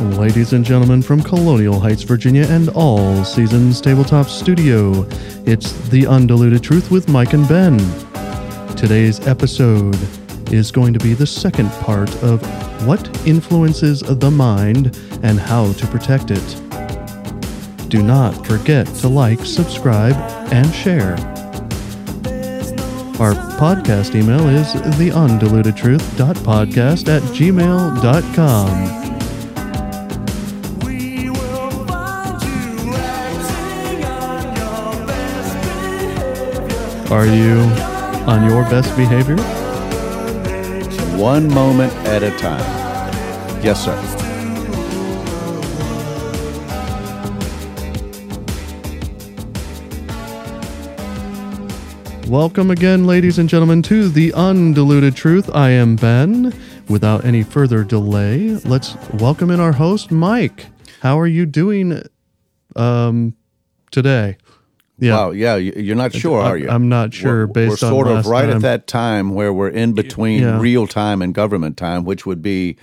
Ladies and gentlemen from Colonial Heights, Virginia, and all seasons tabletop studio, it's The Undiluted Truth with Mike and Ben. Today's episode is going to be the second part of What Influences the Mind and How to Protect It. Do not forget to like, subscribe, and share. Our podcast email is theundilutedtruth.podcast at gmail.com. Are you on your best behavior? One moment at a time. Yes, sir. Welcome again, ladies and gentlemen, to The Undiluted Truth. I am Ben. Without any further delay, let's welcome in our host, Mike. How are you doing um, today? Yeah. Wow, yeah, you're not sure, are you? I'm not sure. We're, based we're on sort of last right time. at that time where we're in between Yeah. real time and government time, which would be.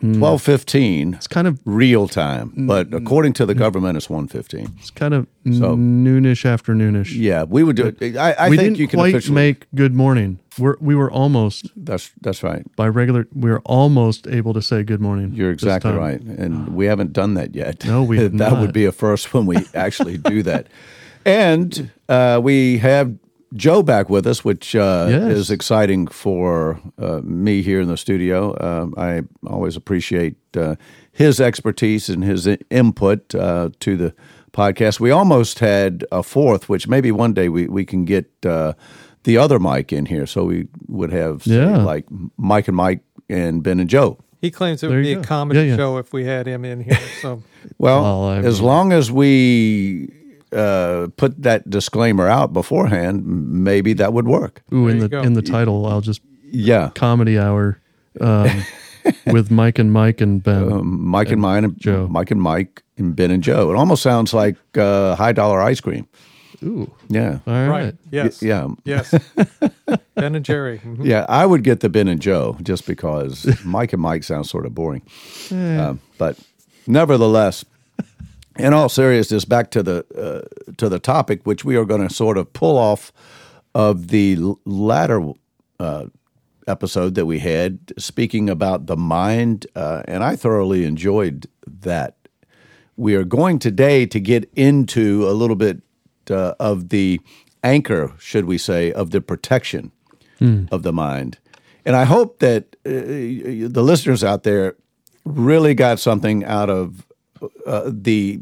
Twelve fifteen It's kind of real time, but according to the government, it's one fifteen. it's kind of So- noonish afternoonish. Yeah, we would do it. I, I we think didn't you can quite officially. make good morning. We're we were almost that's that's right. by regular. We were almost able to say good morning. You're this exactly time. right, and we haven't done that yet. No, we have that not. would be a first when we actually do that. And uh, we have Joe back with us, which uh, Yes. is exciting for uh, me here in the studio. Um, I always appreciate uh, his expertise and his input uh, to the podcast. We almost had a fourth, which maybe one day we, we can get uh, the other Mike in here, so we would have say, like Mike and Mike and Ben and Joe. He claims it There would be you a comedy Yeah, yeah. show if we had him in here. So Well, Well, I as long as we uh, put that disclaimer out beforehand, maybe that would work. Ooh, in There you the go. in the title, I'll just Yeah, comedy hour um, with Mike and Mike and Ben. um, Mike and, mine, and Joe. Mike and Mike, and Ben and Joe. It almost sounds like uh, high dollar ice cream. Ooh, Yeah, all right. right, yes, yeah, yes, Ben and Jerry. Mhm. yeah. I would get the Ben and Joe just because Mike and Mike sounds sort of boring. Um, but nevertheless, in all seriousness, back to the uh, to the topic, which we are going to sort of pull off of the l- latter uh, episode that we had, speaking about the mind, uh, and I thoroughly enjoyed that. We are going today to get into a little bit uh, of the anchor, should we say, of the protection of the mind. And I hope that uh, the listeners out there really got something out of uh, the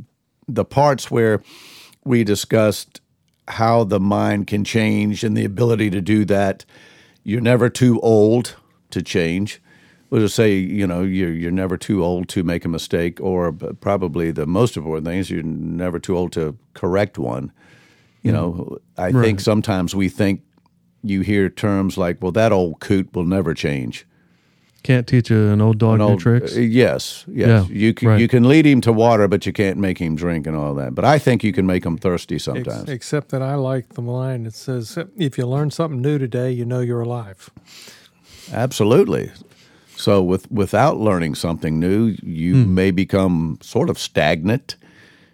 the parts where we discussed how the mind can change and the ability to do that. You're never too old to change. We'll just say, you know, you're you're never too old to make a mistake, or probably the most important thing is you're never too old to correct one. You know, I think sometimes we think you hear terms like, "Well, that old coot will never change." Can't teach a, an old dog An new tricks. uh, yes, yes. Yeah, you can right. you can lead him to water, but you can't make him drink and all that. But I think you can make him thirsty Ex- sometimes. except that I like the line that says, "If you learn something new today, you know you're alive." Absolutely. So with without learning something new, you Hmm. may become sort of stagnant.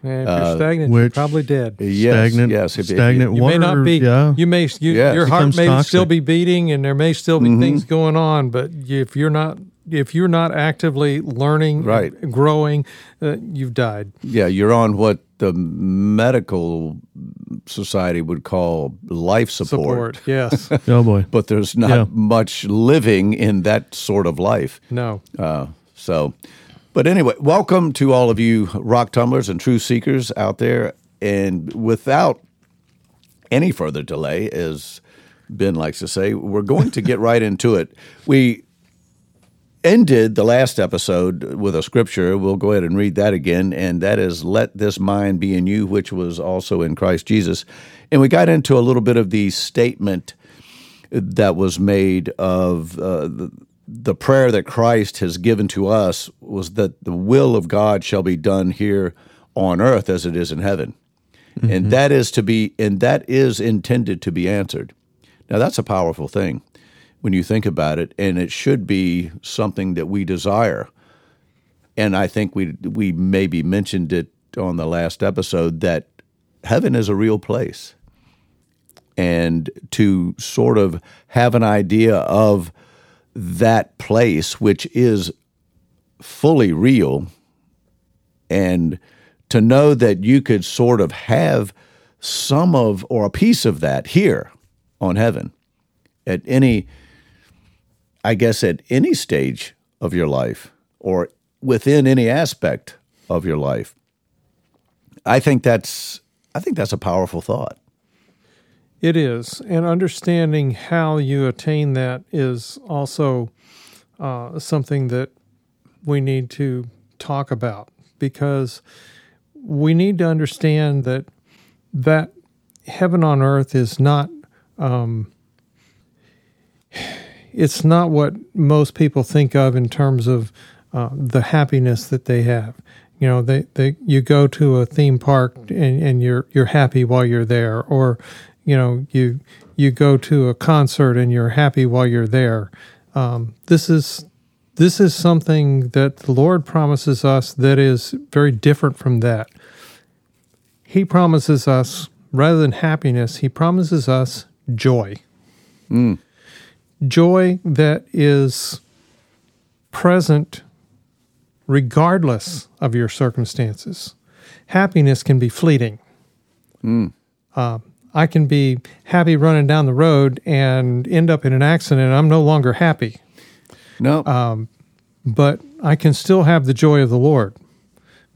And if you're stagnant, you're Uh, which- probably dead. Yes, stagnant, yes. If- if you- stagnant You water. may not be. Yeah, You may. You, Yes. Your heart Becomes may toxic. still be beating, and there may still Mm-hmm. be things going on. But if you're not, if you're not actively learning, Right. and growing, uh, you've died. Yeah, you're on what the medical society would call life support. Support. Yes. oh boy. But there's not Yeah. much living in that sort of life. no. Uh, so, but anyway, welcome to all of you rock tumblers and truth seekers out there. And without any further delay, as Ben likes to say, we're going to get right into it. We ended the last episode with a scripture. We'll go ahead and read that again, and that is, Let this mind be in you, which was also in Christ Jesus. And we got into a little bit of the statement that was made of uh, the, the prayer that Christ has given to us was that the will of God shall be done here on earth as it is in heaven. And mm-hmm. that is to be and that is intended to be answered. Now that's a powerful thing when you think about it and it should be something that we desire and I think we we maybe mentioned it on the last episode that heaven is a real place, and to sort of have an idea of that place, which is fully real, and to know that you could sort of have some of or a piece of that here on heaven at any I guess at any stage of your life or within any aspect of your life. I think that's I think that's a powerful thought. It is, and understanding how you attain that is also uh, something that we need to talk about because we need to understand that that heaven on earth is not um, it's not what most people think of in terms of uh, the happiness that they have. You know, they, they you go to a theme park and, and you're you're happy while you're there, or you know you you go to a concert and you're happy while you're there. Um, this is this is something that the Lord promises us that is very different from that. He promises us rather than happiness, He promises us joy. Mm joy that is present regardless of your circumstances. Happiness can be fleeting. Mm. Uh, I can be happy running down the road and end up in an accident. I'm no longer happy. No. Um, but I can still have the joy of the Lord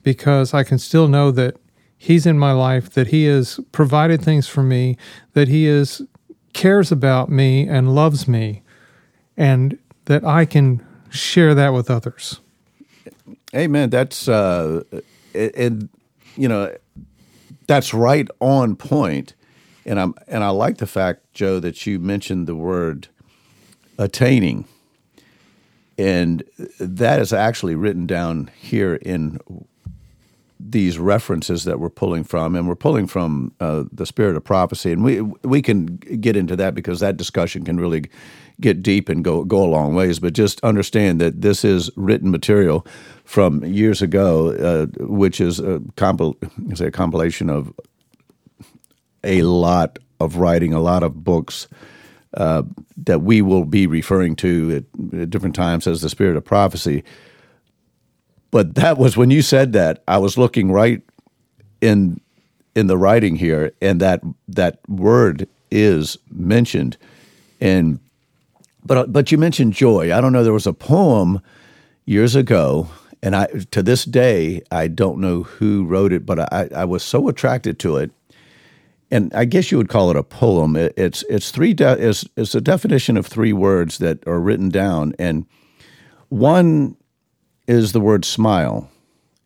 because I can still know that He's in my life, that He has provided things for me, that He is cares about me and loves me, and that I can share that with others. Amen. That's uh, and you know that's right on point, and I'm and I like the fact, Joe, that you mentioned the word attaining, and that is actually written down here in these references that we're pulling from, and we're pulling from uh, the spirit of prophecy, and we we can get into that because that discussion can really get deep and go go a long ways. But just understand that this is written material from years ago, uh, which is a, compil- a compilation of a lot of writing, a lot of books. Uh, that we will be referring to at, at different times as the spirit of prophecy but that was when you said that, I was looking right in in the writing here, and that that word is mentioned. And but but you mentioned joy. I don't know. There was a poem years ago, and I to this day I don't know who wrote it, but I, I was so attracted to it. And I guess you would call it a poem. It, it's it's three de- it's, it's a definition of three words that are written down, and one is the word smile.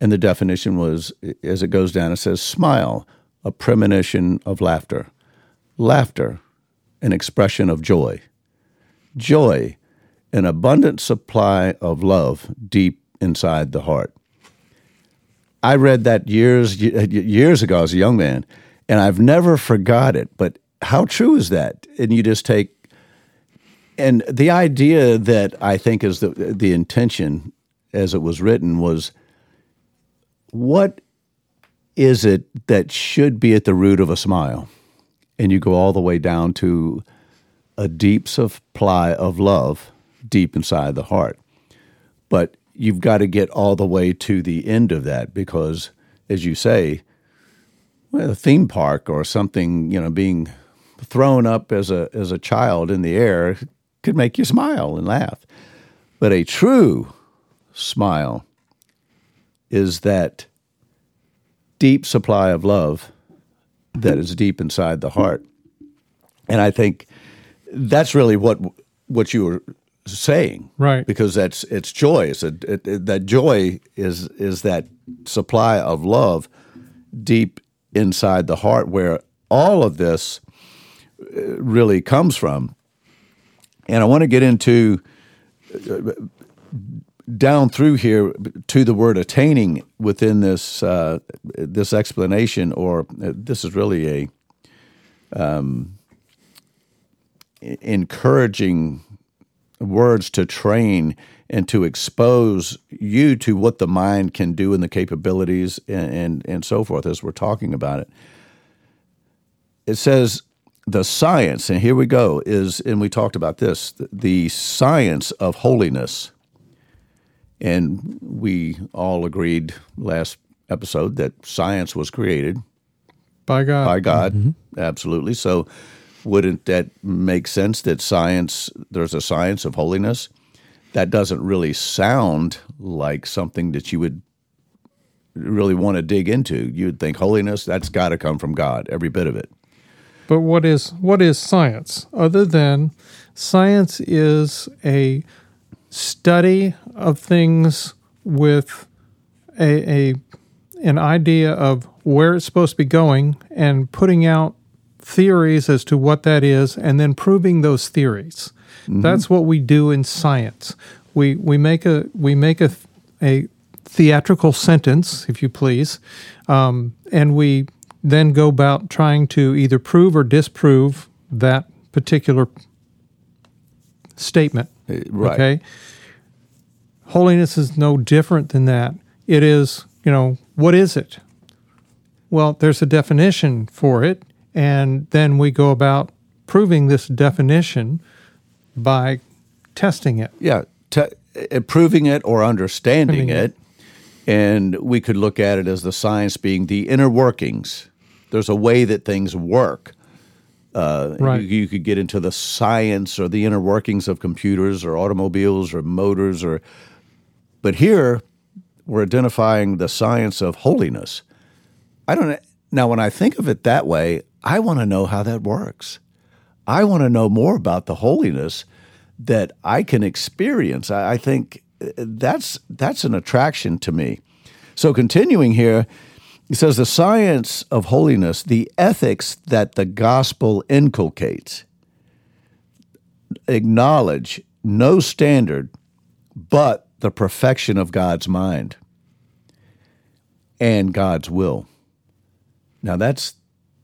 And the definition was, as it goes down, it says smile, a premonition of laughter. Laughter, an expression of joy. Joy, an abundant supply of love deep inside the heart. I read that years years ago as a young man, and I've never forgot it. But how true is that? And you just take, and the idea that I think is the the intention as it was written was what is it that should be at the root of a smile? And you go all the way down to a deep supply of love deep inside the heart. But you've got to get all the way to the end of that because, as you say, well, a theme park or something, you know, being thrown up as a as a child in the air could make you smile and laugh. But a true smile is that deep supply of love that is deep inside the heart. And I think that's really what what you were saying, right? Because that's it's joy. It's a, it, it, that joy is is that supply of love deep inside the heart, where all of this uh, really comes from. And I want to get into uh, down through here to the word attaining within this uh, this explanation, or uh, this is really a um, encouraging words to train and to expose you to what the mind can do and the capabilities and, and, and so forth as we're talking about it. It says the science, and here we go, is, and we talked about this, the science of holiness. And we all agreed last episode that science was created by God. by God. Mm-hmm. Absolutely. So, wouldn't that make sense that science, there's a science of holiness? That doesn't really sound like something that you would really want to dig into. You'd think holiness, that's got to come from God, every bit of it. But what is what is science other than science is a study of things with a, a an idea of where it's supposed to be going and putting out theories as to what that is and then proving those theories. That's what we do in science. We we make a we make a a theatrical sentence, if you please, um, and we then go about trying to either prove or disprove that particular statement. Uh, Right. Okay. Holiness is no different than that. It is, you know, what is it? Well, there's a definition for it, and then we go about proving this definition by testing it. Yeah, te- uh, proving it or understanding Proving it. And we could look at it as the science being the inner workings. There's a way that things work. Uh, Right. you, you could get into the science or the inner workings of computers or automobiles or motors or, but here we're identifying the science of holiness. I don't now when I think of it that way, I want to know how that works. I want to know more about the holiness that I can experience. I, I think uh, that's that's an attraction to me. So continuing here, he says the science of holiness, the ethics that the gospel inculcates, acknowledge no standard but the perfection of God's mind and God's will. Now that's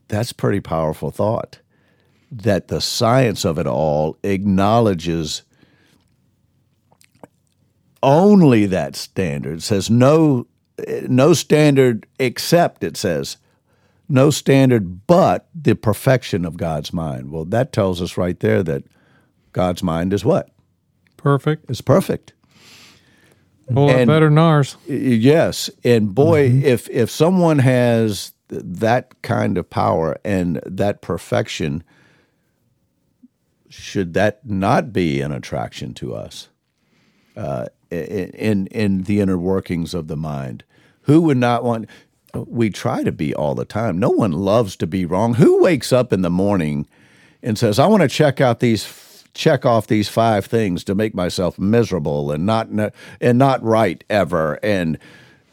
that's pretty powerful thought that the science of it all acknowledges only that standard It says no no standard except it says no standard but the perfection of God's mind. Well, that tells us right there that God's mind is what? Perfect. Is perfect. A whole lot And- better than ours. Yes, and boy, mm-hmm. if if someone has that kind of power and that perfection, should that not be an attraction to us? Uh, in in the inner workings of the mind, who would not want? We try to be all the time. No one loves to be wrong. Who wakes up in the morning and says, "I want to check out these." check off these five things to make myself miserable and not and not right ever and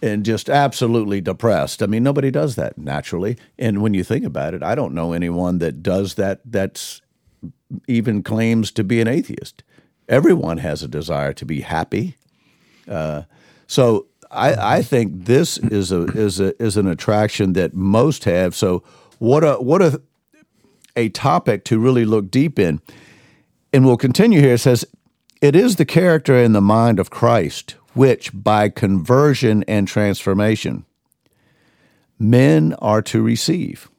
and just absolutely depressed. I mean, nobody does that naturally. And when you think about it, I don't know anyone that does that that's even claims to be an atheist. Everyone has a desire to be happy. Uh, so I, I think this is a is a is an attraction that most have. So what a what a a topic to really look deep in. And we'll continue here. It says, It is the character and the mind of Christ, which by conversion and transformation men are to receive.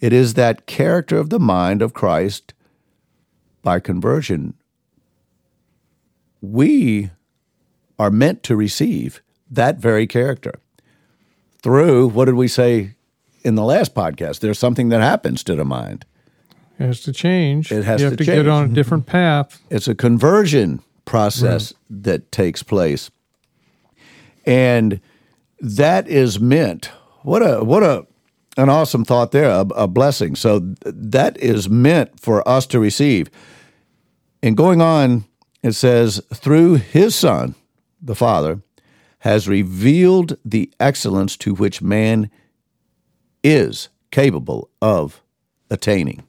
It is that character of the mind of Christ by conversion we are meant to receive that very character through what did we say in the last podcast? There's something that happens to the mind. It has to change. It has you have to to, get on a different path. It's a conversion process that takes place. And that is meant. What a what a an awesome thought there, a, a blessing. So th- that is meant for us to receive. And going on, it says, through his son, the Father, has revealed the excellence to which man is capable of attaining.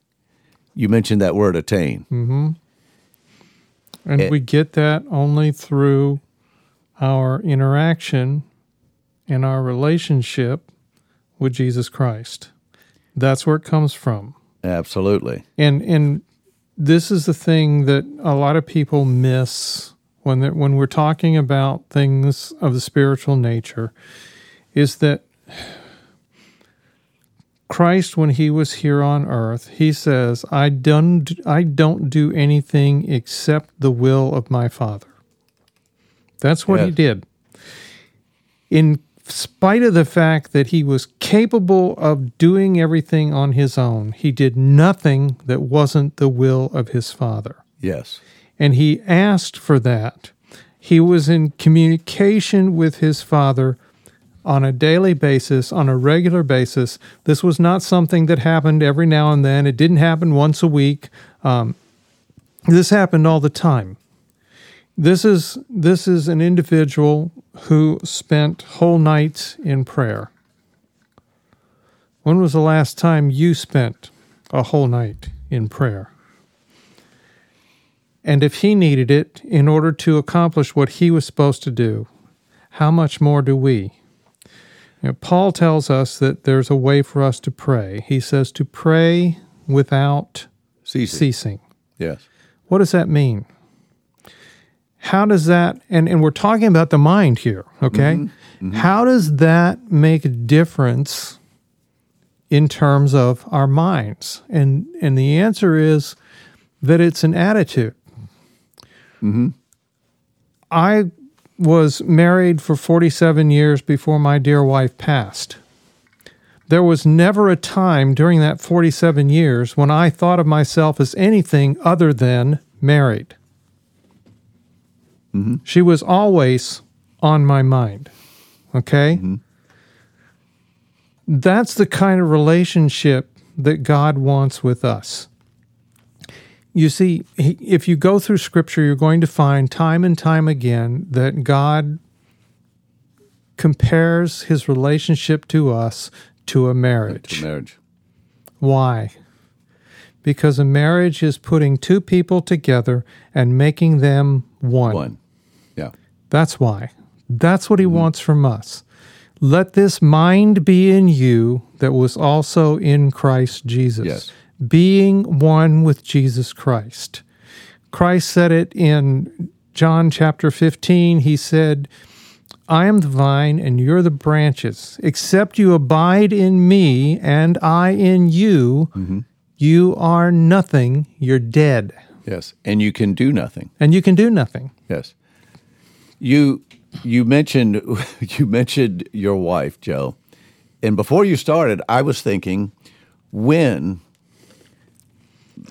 You mentioned that word attain. Mm-hmm. And It- we get that only through our interaction and our relationship with Jesus Christ. That's where it comes from. Absolutely. And and this is the thing that a lot of people miss when they when we're talking about things of the spiritual nature is that Christ when he was here on earth he says I don't I don't do anything except the will of my father that's what he did in spite of the fact that he was capable of doing everything on his own, he did nothing that wasn't the will of his Father. Yes. And he asked for that. He was in communication with his Father on a daily basis, on a regular basis. This was not something that happened every now and then, it didn't happen once a week. Um, this happened all the time. This is this is an individual who spent whole nights in prayer. When was the last time you spent a whole night in prayer? And if he needed it in order to accomplish what he was supposed to do, how much more do we? You know, Paul tells us that there's a way for us to pray. He says to pray without Ceasing. ceasing. Yes. What does that mean? How does that, and, and we're talking about the mind here, okay? How does that make a difference in terms of our minds? And, and the answer is that it's an attitude. Hmm. I was married for 47 years before my dear wife passed. There was never a time during that 47 years when I thought of myself as anything other than married. Mm-hmm. She was always on my mind. Okay? Mm-hmm. That's the kind of relationship that God wants with us. You see, if you go through scripture, you're going to find time and time again that God compares his relationship to us to a marriage. To marriage. Why? Because a marriage is putting two people together and making them one. One. Yeah. That's why. That's what he mm-hmm. wants from us. Let this mind be in you that was also in Christ Jesus. Yes. Being one with Jesus Christ. Christ said it in John chapter 15. He said, I am the vine and you're the branches. Except you abide in me and I in you, mm-hmm. you are nothing. You're dead. Yes. And you can do nothing. And you can do nothing. Yes. You you mentioned you mentioned your wife, Joe. And before you started, I was thinking when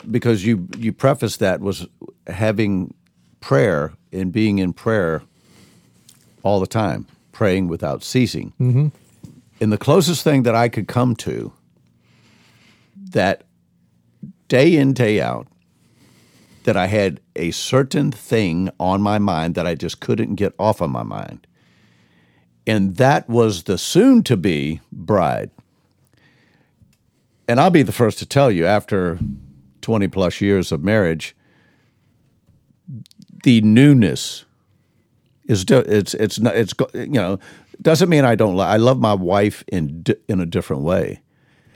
because you you prefaced that was having prayer and being in prayer all the time, praying without ceasing. Mm-hmm. And the closest thing that I could come to that day in day out that I had a certain thing on my mind that I just couldn't get off of my mind. And that was the soon to be bride. And I'll be the first to tell you, after 20 plus years of marriage, the newness is it's it's not it's you know doesn't mean I don't lo- I love my wife in in a different way.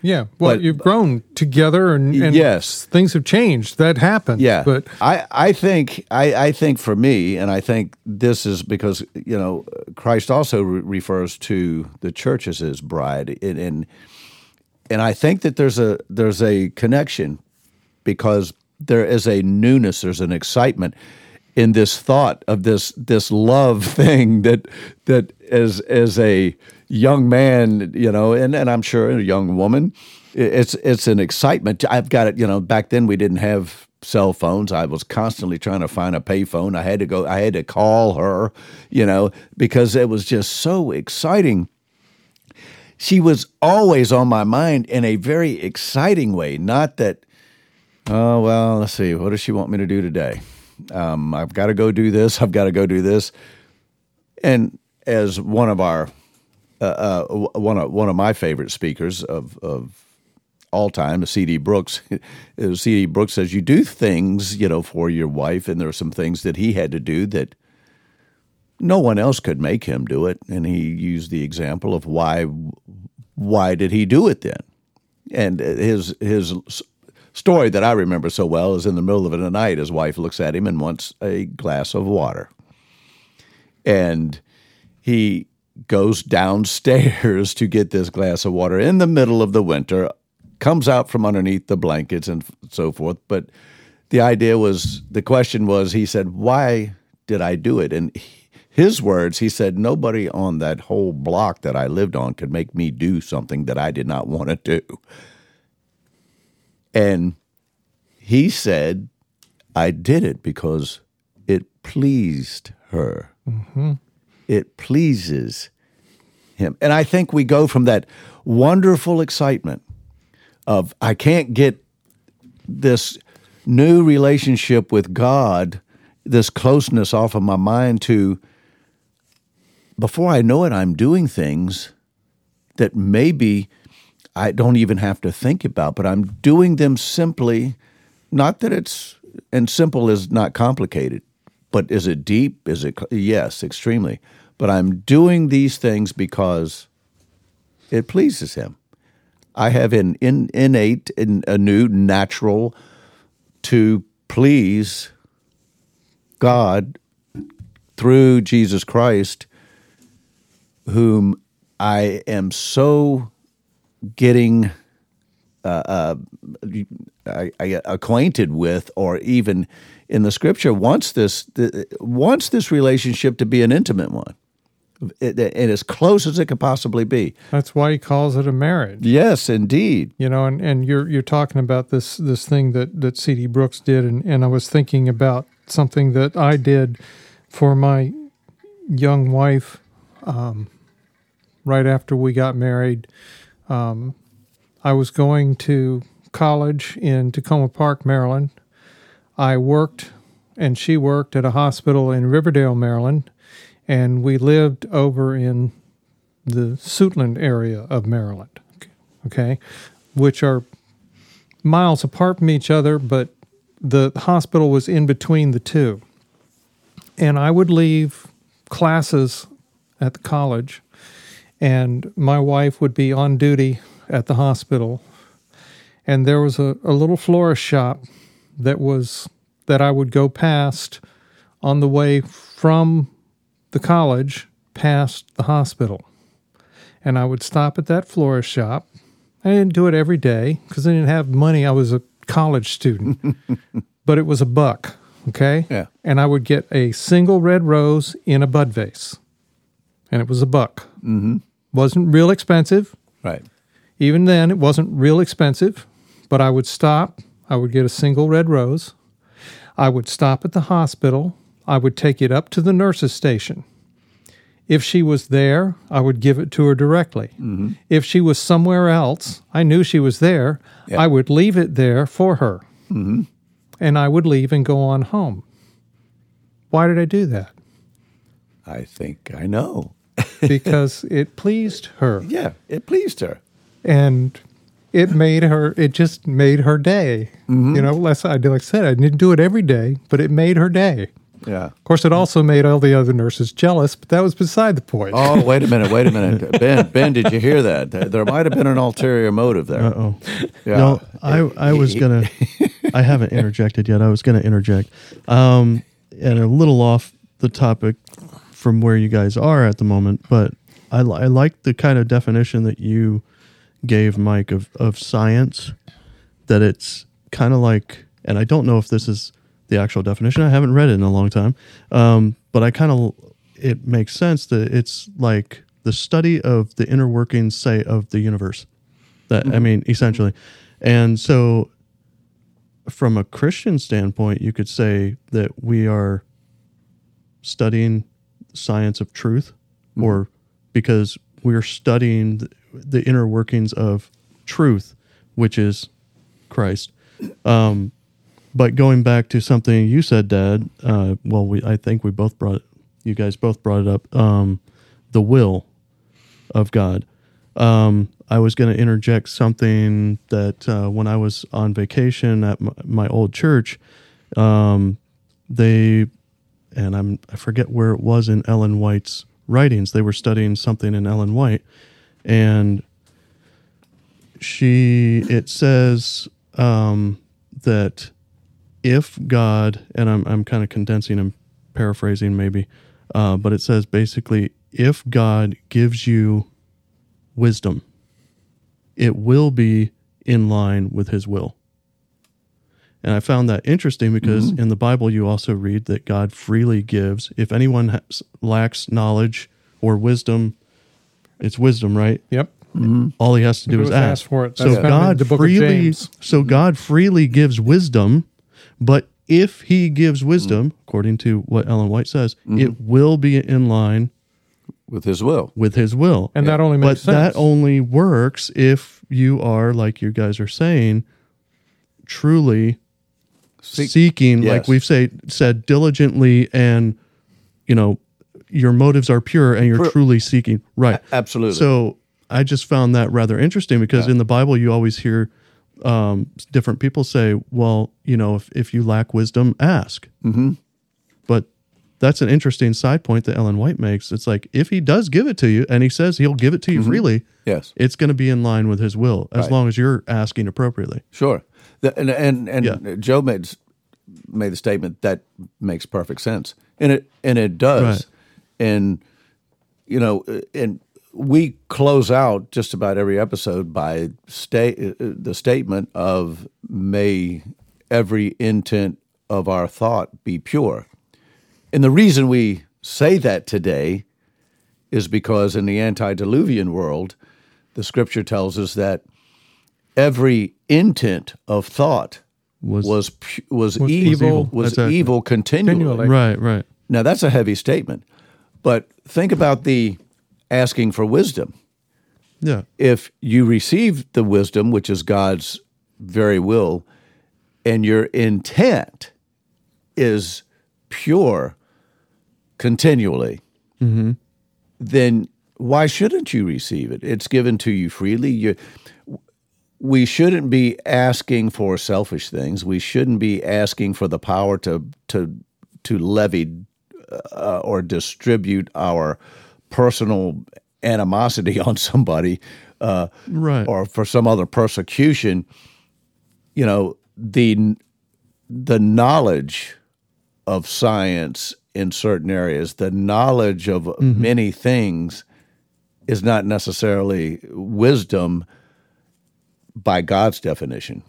Yeah. Well, But- you've grown together and, and Yes. things have changed. That happens. Yeah, But I, I think I, I think for me, and I think this is because you know Christ also re- refers to the church as His bride, and, and and I think that there's a there's a connection because there is a newness, there's an excitement in this thought of this this love thing that that as as a young man, you know, and, and I'm sure a young woman, it's it's an excitement. I've got it, you know, back then we didn't have cell phones. I was constantly trying to find a payphone. I had to go I had to call her, you know, because it was just so exciting she was always on my mind in a very exciting way. Not that, oh, well, let's see, what does she want me to do today? Um, I've got to go do this. I've got to go do this. And as one of our, uh, uh, one of one of my favorite speakers of of all time, C.D. Brooks, C.D. Brooks says you do things, you know, for your wife, and there are some things that he had to do that no one else could make him do it and he used the example of why why did he do it then and his his story that I remember so well is in the middle of the night, his wife looks at him and wants a glass of water. And he goes downstairs to get this glass of water in the middle of the winter, comes out from underneath the blankets and so forth. But the idea was the question was, he said, Why did I do it? And his words, he said, Nobody on that whole block that I lived on could make me do something that I did not want to do. And he said, I did it because it pleased her. Mm-hmm. It pleases him. And I think we go from that wonderful excitement of, I can't get this new relationship with God, this closeness off of my mind to, before I know it, I'm doing things that maybe I don't even have to think about, but I'm doing them simply, not that it's, and simple is not complicated, but is it deep? Is it, yes, extremely. But I'm doing these things because it pleases Him. I have an in, innate, in, a new natural to please God through Jesus Christ, whom I am so getting uh, uh, I, I acquainted with, or even in the Scripture, wants this wants this relationship to be an intimate one, and as close as it could possibly be. That's why he calls it a marriage. Yes, indeed. You know, and, and you're you're talking about this this thing that that C.D. Brooks did, and, and I was thinking about something that I did for my young wife um, right after we got married. Um, I was going to college in Takoma Park, Maryland. I worked and she worked at a hospital in Riverdale, Maryland, and we lived over in the Suitland area of Maryland, okay, which are miles apart from each other, but the hospital was in between the two. And I would leave classes at the college, and my wife would be on duty at the hospital, and there was a, a little florist shop that was that I would go past on the way from the college past the hospital. And I would stop at that florist shop. I didn't do it every day because I didn't have money. I was a college student, but it was a buck. Okay. Yeah. And I would get a single red rose in a bud vase, and it was a buck. Mm-hmm. Wasn't real expensive. Right. Even then, it wasn't real expensive, but I would stop. I would get a single red rose. I would stop at the hospital. I would take it up to the nurse's station. If she was there, I would give it to her directly. Mm-hmm. If she was somewhere else, I knew she was there, yeah. I would leave it there for her. Mm-hmm. And I would leave and go on home. Why did I do that? I think I know. because it pleased her. Yeah, it pleased her. And it made her it just made her day. Mm-hmm. you know less i like i said i didn't do it every day but it made her day. Yeah. Of course it also made all the other nurses jealous but that was beside the point. Oh wait a minute wait a minute. Ben ben did you hear that? There might have been an ulterior motive there. Uh-oh. Yeah. no i i was gonna i haven't interjected yet. I was gonna interject. Um and a little off the topic from where you guys are at the moment but i, I like the kind of definition that you gave Mike of, of science that it's kind of like, and I don't know if this is the actual definition. I haven't read it in a long time, um, but I kind of it makes sense that it's like the study of the inner workings, say, of the universe. That mm-hmm. I mean, essentially, and so from a Christian standpoint, you could say that we are studying science of truth, mm-hmm. or because we're studying the inner workings of truth, which is Christ. Um, but going back to something you said, Dad. Uh, well, we I think we both brought it. You guys both brought it up. Um, the will of God. Um, I was going to interject something that uh, when I was on vacation at my, my old church, um, they and I'm I forget where it was in Ellen White's writings. They were studying something in Ellen White, and she it says um, that if God, and I'm, I'm kind of condensing and paraphrasing maybe, uh, but it says basically, if God gives you wisdom, it will be in line with his will. And I found that interesting because mm-hmm. in the Bible, you also read that God freely gives. If anyone has, lacks knowledge or wisdom, it's wisdom, right? Yep. Mm-hmm. All he has to do Do is is ask. ask for it. So That's found God the freely, so mm-hmm. God freely gives wisdom, but if He gives wisdom, mm. according to what Ellen White says, it will be in line with His will. with His will. And that only but makes sense. that only works if you are, like you guys are saying, truly Seek- seeking, like we've say said diligently, and you know your motives are pure, and you're truly seeking. Right. Absolutely. So I just found that rather interesting because in the Bible you always hear um, different people say, "Well, you know, if if you lack wisdom, ask." Mm-hmm. But that's an interesting side point that Ellen White makes. It's like if he does give it to you, and he says he'll give it to you freely, yes. it's going to be in line with his will as Right. long as you're asking appropriately. Sure. The, and and, and Yeah. Joe made made the statement that makes perfect sense, and it and it does. Right. And you know, and we close out just about every episode by state uh, uh, the statement of may every intent of our thought be pure. And the reason we say that today is because in the antediluvian world, the scripture tells us that every intent of thought Was- was pu- was, Was evil, evil. was Exactly. evil continually. Continually. Right. Right. Now that's a heavy statement, but think about the asking for wisdom. Yeah. If you receive the wisdom, which is God's very will, and your intent is pure continually, mm-hmm. then why shouldn't you receive it? It's given to you freely. You, we shouldn't be asking for selfish things. We shouldn't be asking for the power to to to levy uh, or distribute our personal animosity on somebody, uh, Right. or for some other persecution. You know the the knowledge of science in certain areas, the knowledge of many things, is not necessarily wisdom by God's definition.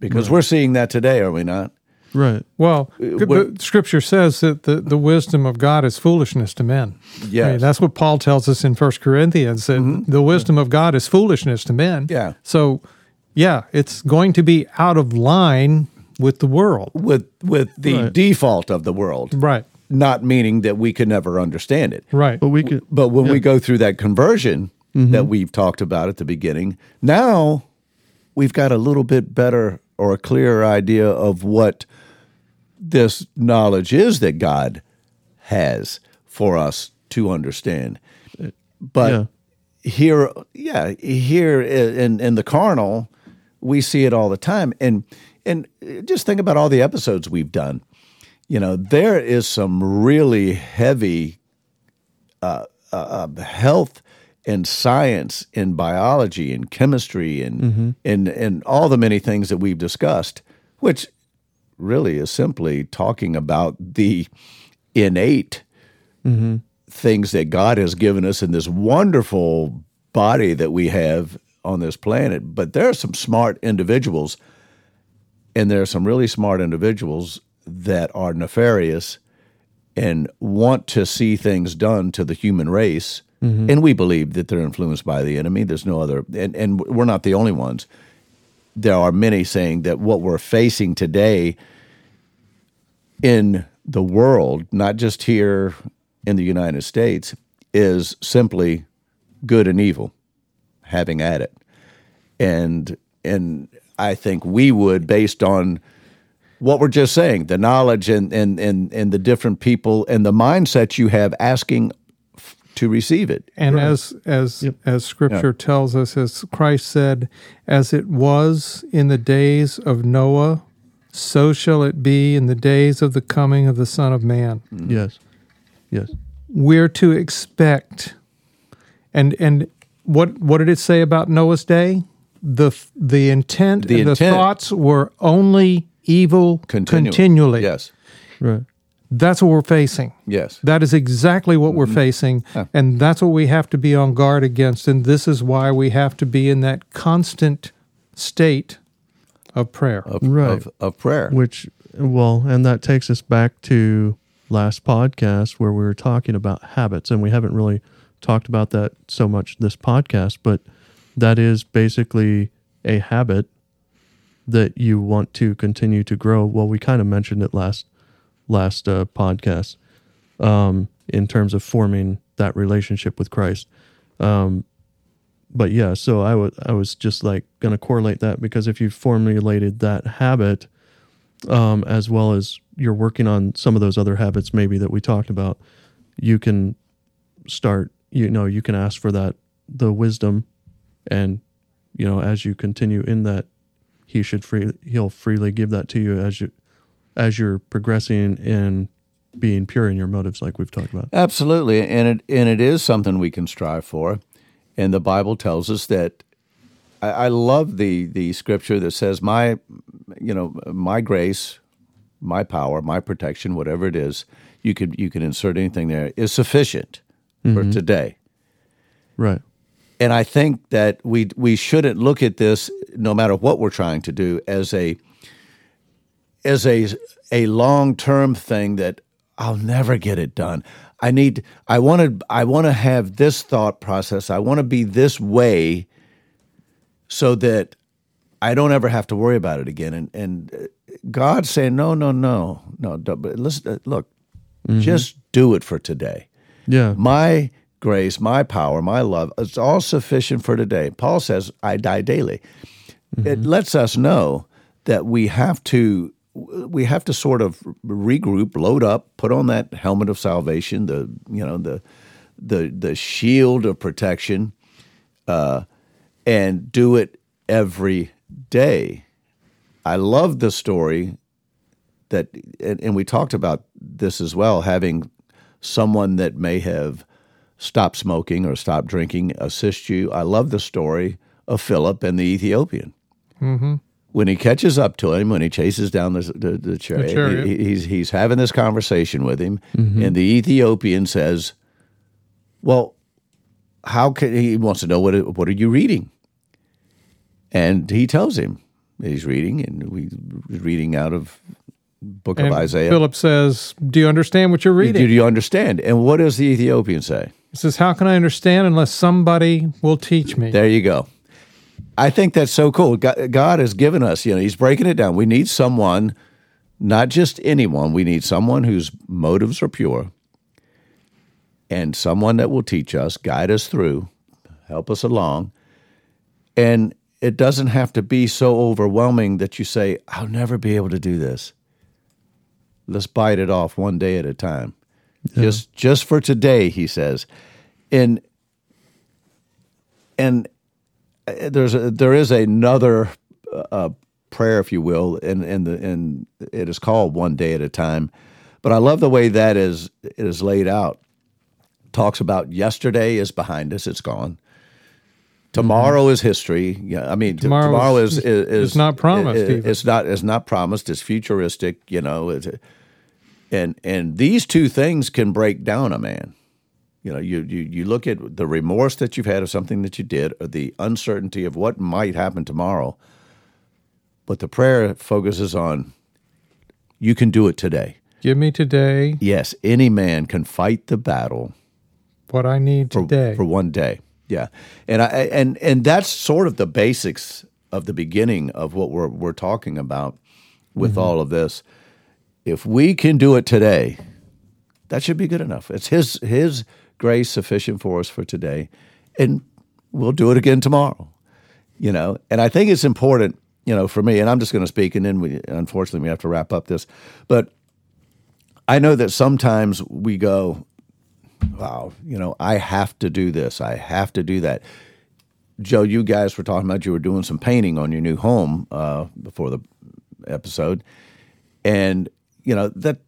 Because we're seeing that today, are we not? Right. Well, uh, but Scripture says that the, the wisdom of God is foolishness to men. Yeah. I mean, that's what Paul tells us in First Corinthians that mm-hmm. the wisdom of God is foolishness to men. Yeah. So, yeah, it's going to be out of line with the world. With with the Right. default of the world, Right. not meaning that we could never understand it. Right. But we could. But when we go through that conversion that mm-hmm. we've talked about at the beginning, now we've got a little bit better or a clearer idea of what this knowledge is that God has for us to understand. But Yeah. here, yeah, here in in the carnal, we see it all the time, and and just think about all the episodes we've done. You know, there is some really heavy uh, uh, health and science and biology and chemistry and and all the many things that we've discussed, which really is simply talking about the innate things that God has given us in this wonderful body that we have on this planet. But there are some smart individuals, and there are some really smart individuals that are nefarious and want to see things done to the human race. Mm-hmm. And we believe that they're influenced by the enemy. There's no other, and, and we're not the only ones. There are many saying that what we're facing today in the world, not just here in the United States, is simply good and evil having at it. And and I think we would, based on what we're just saying, the knowledge and and and, and the different people and the mindset you have asking to receive it. And as as as Scripture tells us, as Christ said, as it was in the days of Noah, so shall it be in the days of the coming of the Son of Man. Mm-hmm. Yes. Yes. We're to expect, and and what what did it say about Noah's day? The the intent The and the thoughts were only evil Continually. continually. Yes. Right. That's what we're facing. Yes. That is exactly what we're mm-hmm. facing. And that's what we have to be on guard against. And this is why we have to be in that constant state of prayer. Of, Right. of, of prayer. Which, well, and that takes us back to last podcast where we were talking about habits, and we haven't really talked about that so much this podcast, but that is basically a habit that you want to continue to grow. Well, we kind of mentioned it last last uh, podcast um, in terms of forming that relationship with Christ. Um, but yeah, so I wa- I was just like going to correlate that because if you formulated that habit, um, as well as you're working on some of those other habits maybe that we talked about, you can start. You know, you can ask for that the wisdom, and you know, as you continue in that, he should free he'll freely give that to you as you as you're progressing in being pure in your motives, like we've talked about. Absolutely, and it and it is something we can strive for, and the Bible tells us that. I, I love the the scripture that says, "My, you know, my grace, my power, my protection, whatever it is, you could you can insert anything there is sufficient for mm-hmm. today." Right. And I think that we we shouldn't look at this, no matter what we're trying to do, as a as a a long term thing that I'll never get it done. I need I want to I want to have this thought process. I want to be this way so that I don't ever have to worry about it again. And and uh, God's saying no no no no. don't- But listen, uh, look, just do it for today. Yeah. My grace, my power, my love, it's all sufficient for today. Paul says, I die daily. It lets us know that we have to we have to sort of regroup, load up, put on that helmet of salvation, the you know, the the the shield of protection, uh, and do it every day. I love the story that and, and we talked about this as well having someone that may have stopped smoking or stopped drinking assist you i love the story of philip and the ethiopian mm-hmm. When he catches up to him when he chases down the, the, the chariot, chariot. he- he's, he's having this conversation with him mm-hmm. and the ethiopian says well how can he wants to know what what are you reading and he tells him he's reading and we reading out of book And of isaiah Philip says, Do you understand what you're reading? do you understand? And what does the Ethiopian say? He says, How can I understand unless somebody will teach me? There you go. I think that's so cool. God, has given us, you know, He's breaking it down. We need someone, not just anyone, we need someone whose motives are pure and someone that will teach us, guide us through, help us along. And it doesn't have to be so overwhelming that you say, I'll never be able to do this. Let's bite it off one day at a time. Just just for today, he says. And and Uh, there's a, there is another uh, uh prayer, if you will, and and the and it is called one day at a time. But I love the way that is it is laid out. Talks about yesterday is behind us; it's gone. Tomorrow mm-hmm. is history. Yeah, I mean, Tomorrow tomorrow, is- is, is, is not promised it- it's not. It's not promised. It's futuristic. You know, it's, and and these two things can break down a man. You know, you, you you look at the remorse that you've had of something that you did, or the uncertainty of what might happen tomorrow. But the prayer focuses on you can do it today. Give me today Yes, any man can fight the battle what I need for, today. for one day. Yeah, and I and and that's sort of the basics of the beginning of what we're we're talking about with Mm-hmm. all of this. If we can do it today, that should be good enough. It's His His grace sufficient for us for today, and we'll do it again tomorrow. You know, and I think it's important. You know, for me, and I'm just going to speak, and then we unfortunately we have to wrap up this, but. I know that sometimes we go, wow, you know, I have to do this. I have to do that. Joe, you guys were talking about you were doing some painting on your new home uh, before the episode, and you know that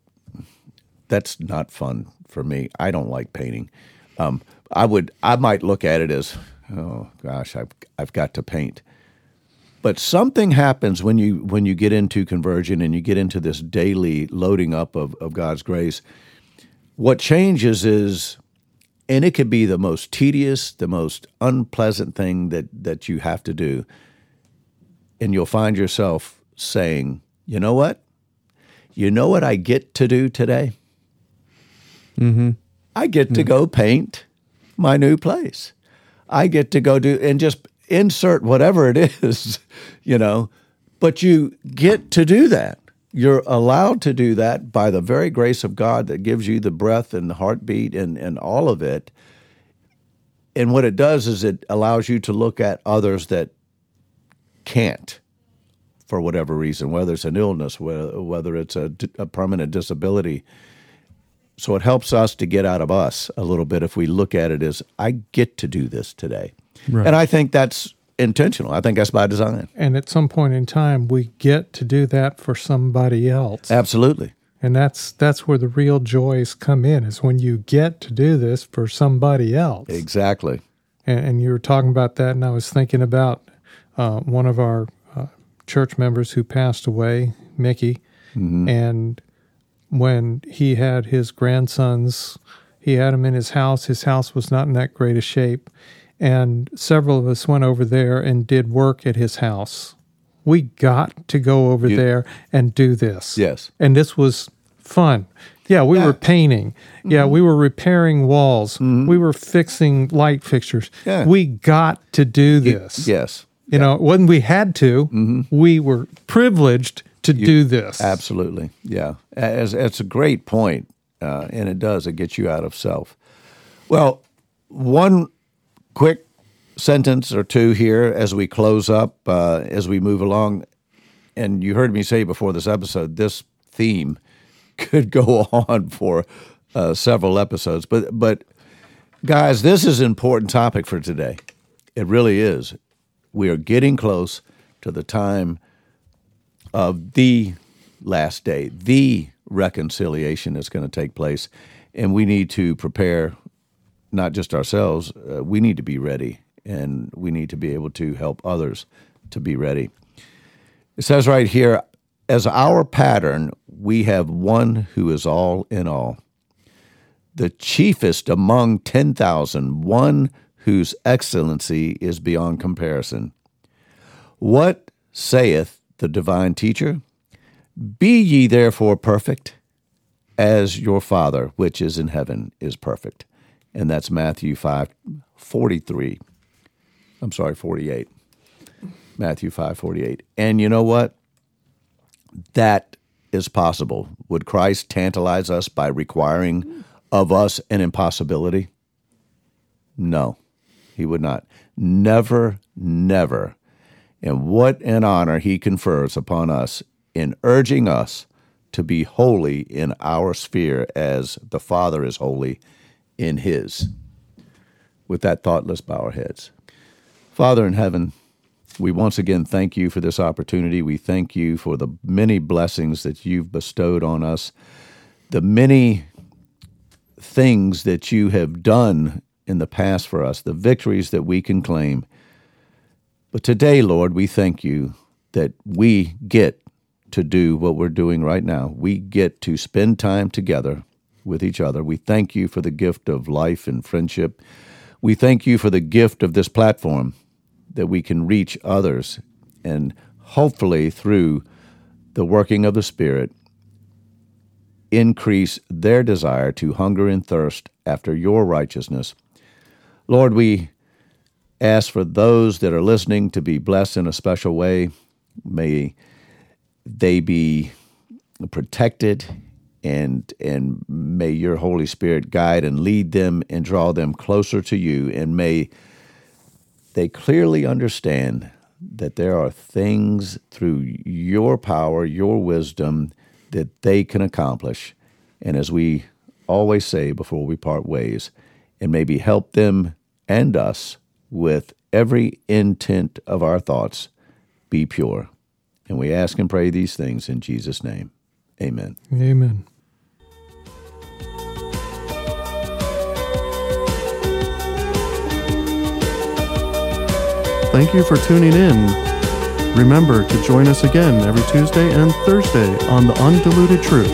that's not fun for me. I don't like painting. Um, I would, I might look at it as, oh gosh, I've I've got to paint. But something happens when you when you get into conversion and you get into this daily loading up of, of God's grace. What changes is and it could be the most tedious, the most unpleasant thing that, that you have to do. And you'll find yourself saying, you know what? You know what I get to do today? Mm-hmm. I get to go paint my new place. I get to go do and just insert whatever it is, you know, but you get to do that. You're allowed to do that by the very grace of God that gives you the breath and the heartbeat and, and all of it. And what it does is it allows you to look at others that can't for whatever reason, whether it's an illness, whether, whether it's a, a permanent disability. So it helps us to get out of us a little bit if we look at it as I get to do this today. Right. And I think that's intentional. I think that's by design. And at some point in time, we get to do that for somebody else. Absolutely. And that's that's where the real joys come in is when you get to do this for somebody else. Exactly. And, and you were talking about that, and I was thinking about uh, one of our uh, church members who passed away, Mickey, and when he had his grandsons, he had them in his house. His house was not in that great a shape, and several of us went over there and did work at his house. We got to go over You- there and do this. Yes. and this was fun. Yeah, we Yeah. were painting. Yeah, mm-hmm. we were repairing walls. Mm-hmm. We were fixing light fixtures. Yeah. We got to do this. Yes. You know, when we had to, mm-hmm. we were privileged to do this. Absolutely. Yeah. As, it's a great point, uh, and it does. It gets you out of self. Well, one quick sentence or two here as we close up, uh, as we move along. And you heard me say before this episode, this theme could go on for uh, several episodes. But, but guys, this is an important topic for today. It really is. We are getting close to the time of the last day, the reconciliation that's going to take place. And we need to prepare not just ourselves, uh, we need to be ready and we need to be able to help others to be ready. It says right here, as our pattern, we have one who is all in all, the chiefest among 10,000, one whose excellency is beyond comparison. What saith the divine teacher? Be ye therefore perfect, as your Father which is in heaven is perfect. And that's Matthew 5 43. I'm sorry, 48. Matthew 5 48. And you know what? That is possible. Would Christ tantalize us by requiring of us an impossibility? No, he would not. Never, never. And what an honor he confers upon us in urging us to be holy in our sphere as the Father is holy in his. With that thought, let's bow our heads. Father in heaven, we once again thank you for this opportunity. We thank you for the many blessings that you've bestowed on us, the many things that you have done in the past for us, the victories that we can claim. But today, Lord, we thank you that we get to do what we're doing right now. We get to spend time together with each other. We thank you for the gift of life and friendship. We thank you for the gift of this platform that we can reach others and hopefully through the working of the Spirit increase their desire to hunger and thirst after your righteousness. Lord, we ask for those that are listening to be blessed in a special way. May they be protected and and may your Holy Spirit guide and lead them and draw them closer to you and may they clearly understand that there are things through your power, your wisdom that they can accomplish. And as we always say before we part ways, and maybe help them and us with every intent of our thoughts be pure. And we ask and pray these things in Jesus' name. Amen. Amen. Thank you for tuning in. Remember to join us again every Tuesday and Thursday on The Undiluted Truth.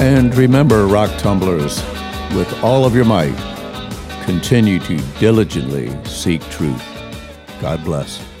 And remember, rock tumblers, with all of your might, continue to diligently seek truth. God bless.